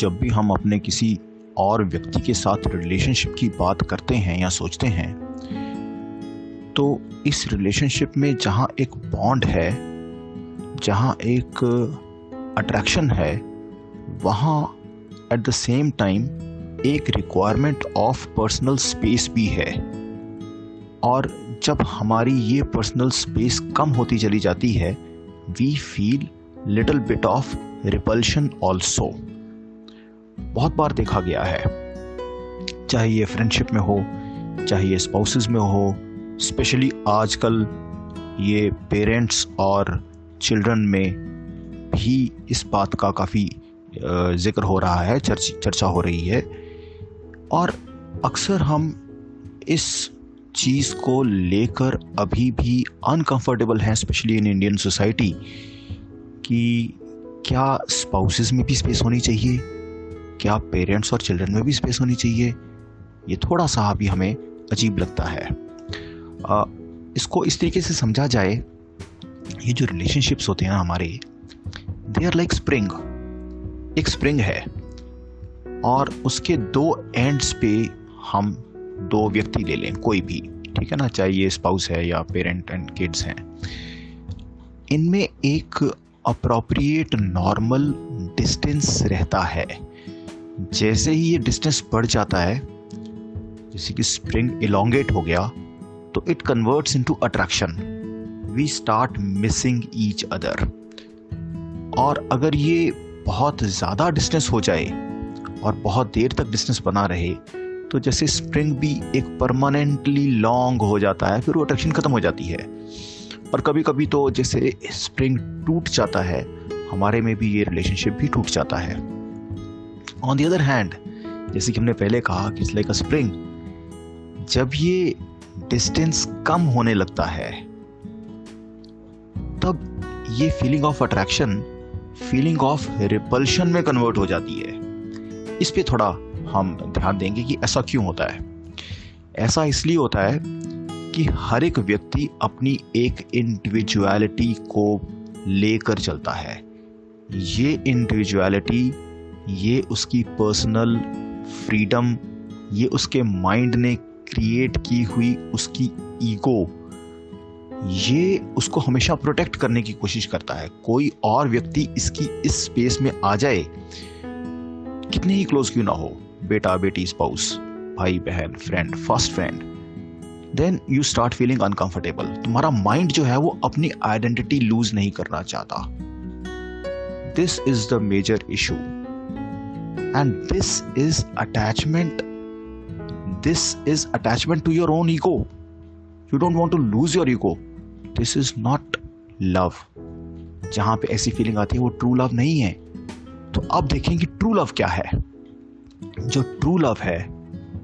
जब भी हम अपने किसी और व्यक्ति के साथ रिलेशनशिप की बात करते हैं या सोचते हैं तो इस रिलेशनशिप में जहाँ एक बॉन्ड है, जहाँ एक अट्रैक्शन है, वहाँ एट द सेम टाइम एक रिक्वायरमेंट ऑफ़ पर्सनल स्पेस भी है। और जब हमारी ये पर्सनल स्पेस कम होती चली जाती है we feel little bit of repulsion also बहुत बार देखा गया है। चाहे ये फ्रेंडशिप में हो, चाहे ये स्पाउसेस में हो स्पेशली आजकल ये पेरेंट्स और चिल्ड्रन में भी इस बात का काफ़ी ज़िक्र हो रहा है, चर्च, चर्चा हो रही है। और अक्सर हम इस चीज़ को लेकर अभी भी अनकंफर्टेबल हैं स्पेशली इन इंडियन सोसाइटी कि क्या स्पाउसेस में भी स्पेस होनी चाहिए? क्या पेरेंट्स और चिल्ड्रन में भी स्पेस होनी चाहिए? ये थोड़ा सा अभी हमें अजीब लगता है। आ, इसको इस तरीके से समझा जाए ये जो रिलेशनशिप्स होते हैं ना हमारे दे आर लाइक स्प्रिंग एक स्प्रिंग है। और उसके दो एंड्स पे हम दो व्यक्ति ले लें कोई भी। ठीक है ना? चाहे ये स्पाउस है या पेरेंट एंड किड्स हैं। इनमें एक अप्रोप्रिएट नॉर्मल डिस्टेंस रहता है। जैसे ही ये डिस्टेंस बढ़ जाता है, जैसे कि स्प्रिंग इलोंगेट हो गया तो it converts into attraction we start missing each other और अगर ये बहुत ज़्यादा डिस्टेंस हो जाए और बहुत देर तक डिस्टेंस बना रहे तो जैसे स्प्रिंग भी एक परमानेंटली लॉन्ग हो जाता है, फिर वो अट्रैक्शन ख़त्म हो जाती है। और कभी कभी तो जैसे स्प्रिंग टूट जाता है, हमारे में भी ये रिलेशनशिप भी टूट जाता है। ऑन द अदर हैंड जैसे कि हमने पहले कहा कि इट्स लाइक अ स्प्रिंग जब ये डिस्टेंस कम होने लगता है, तब ये feeling of attraction feeling of repulsion में कन्वर्ट हो जाती है। इस पे थोड़ा हम ध्यान देंगे कि ऐसा क्यों होता है। ऐसा इसलिए होता है कि हर एक व्यक्ति अपनी एक इंडिविजुअलिटी को लेकर चलता है। ये इंडिविजुअलिटी ये उसकी पर्सनल फ्रीडम ये उसके माइंड ने क्रिएट की हुई उसकी ईगो ये उसको हमेशा प्रोटेक्ट करने की कोशिश करता है। कोई और व्यक्ति इसकी इस स्पेस में आ जाए, कितने ही क्लोज क्यों ना हो, बेटा, बेटी स्पाउस भाई, बहन friend first friend then you start feeling uncomfortable तुम्हारा माइंड जो है वो अपनी आइडेंटिटी लूज नहीं करना चाहता। This is the major issue and this is attachment. This is attachment to your own ego. You don't want to lose your ego. This is not love. जहाँ पे ऐसी फीलिंग आती है, वो ट्रू लव नहीं है। तो अब देखें कि ट्रू लव क्या है। जो ट्रू लव है,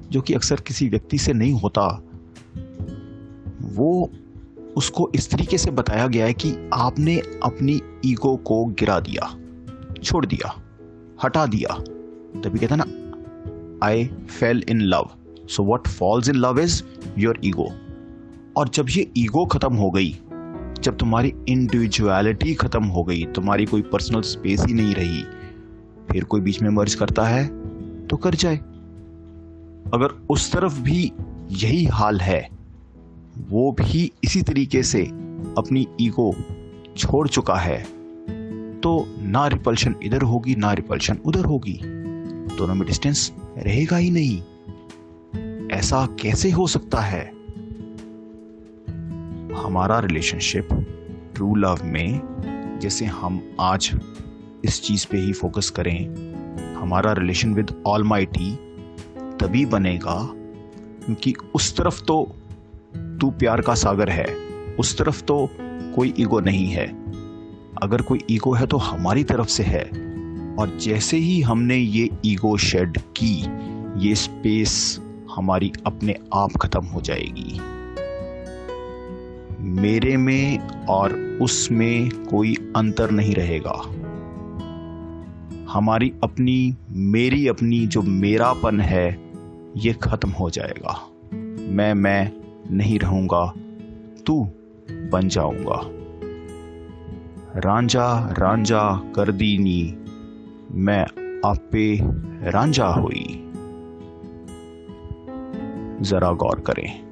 जो कि अक्सर किसी व्यक्ति से नहीं होता, वो उसको इस तरीके से बताया गया है कि आपने अपनी ईगो को गिरा दिया, छोड़ दिया, हटा दिया। तभी कहता ना I fell in love so what falls in love is your ego और जब ये ईगो खत्म हो गई, जब तुम्हारी इंडिविजुअलिटी खत्म हो गई, तुम्हारी कोई पर्सनल स्पेस ही नहीं रही, फिर कोई बीच में मर्ज करता है तो कर जाए। अगर उस तरफ़ भी यही हाल है, वो भी इसी तरीके से अपनी ईगो छोड़ चुका है तो ना रिपल्शन इधर होगी, ना रिपल्शन उधर होगी। दोनों में डिस्टेंस रहेगा ही नहीं। ऐसा कैसे हो सकता है? हमारा रिलेशनशिप ट्रू लव में, जैसे हम आज इस चीज़ पे ही फोकस करें, हमारा रिलेशन विद ऑल माइटी तभी बनेगा, क्योंकि उस तरफ़ तो तू प्यार का सागर है, उस तरफ़ तो कोई ईगो नहीं है। अगर कोई ईगो है तो हमारी तरफ़ से है। और जैसे ही हमने ये ईगो शेड की, ये स्पेस हमारी अपने आप खत्म हो जाएगी। मेरे में और उसमें कोई अंतर नहीं रहेगा। हमारी अपनी, मेरी अपनी जो मेरापन है, ये खत्म हो जाएगा। मैं मैं नहीं रहूँगा, तू बन जाऊँगा। रांझा रांझा कर दीनी मैं आपे रांझा हुई। जरा गौर करें।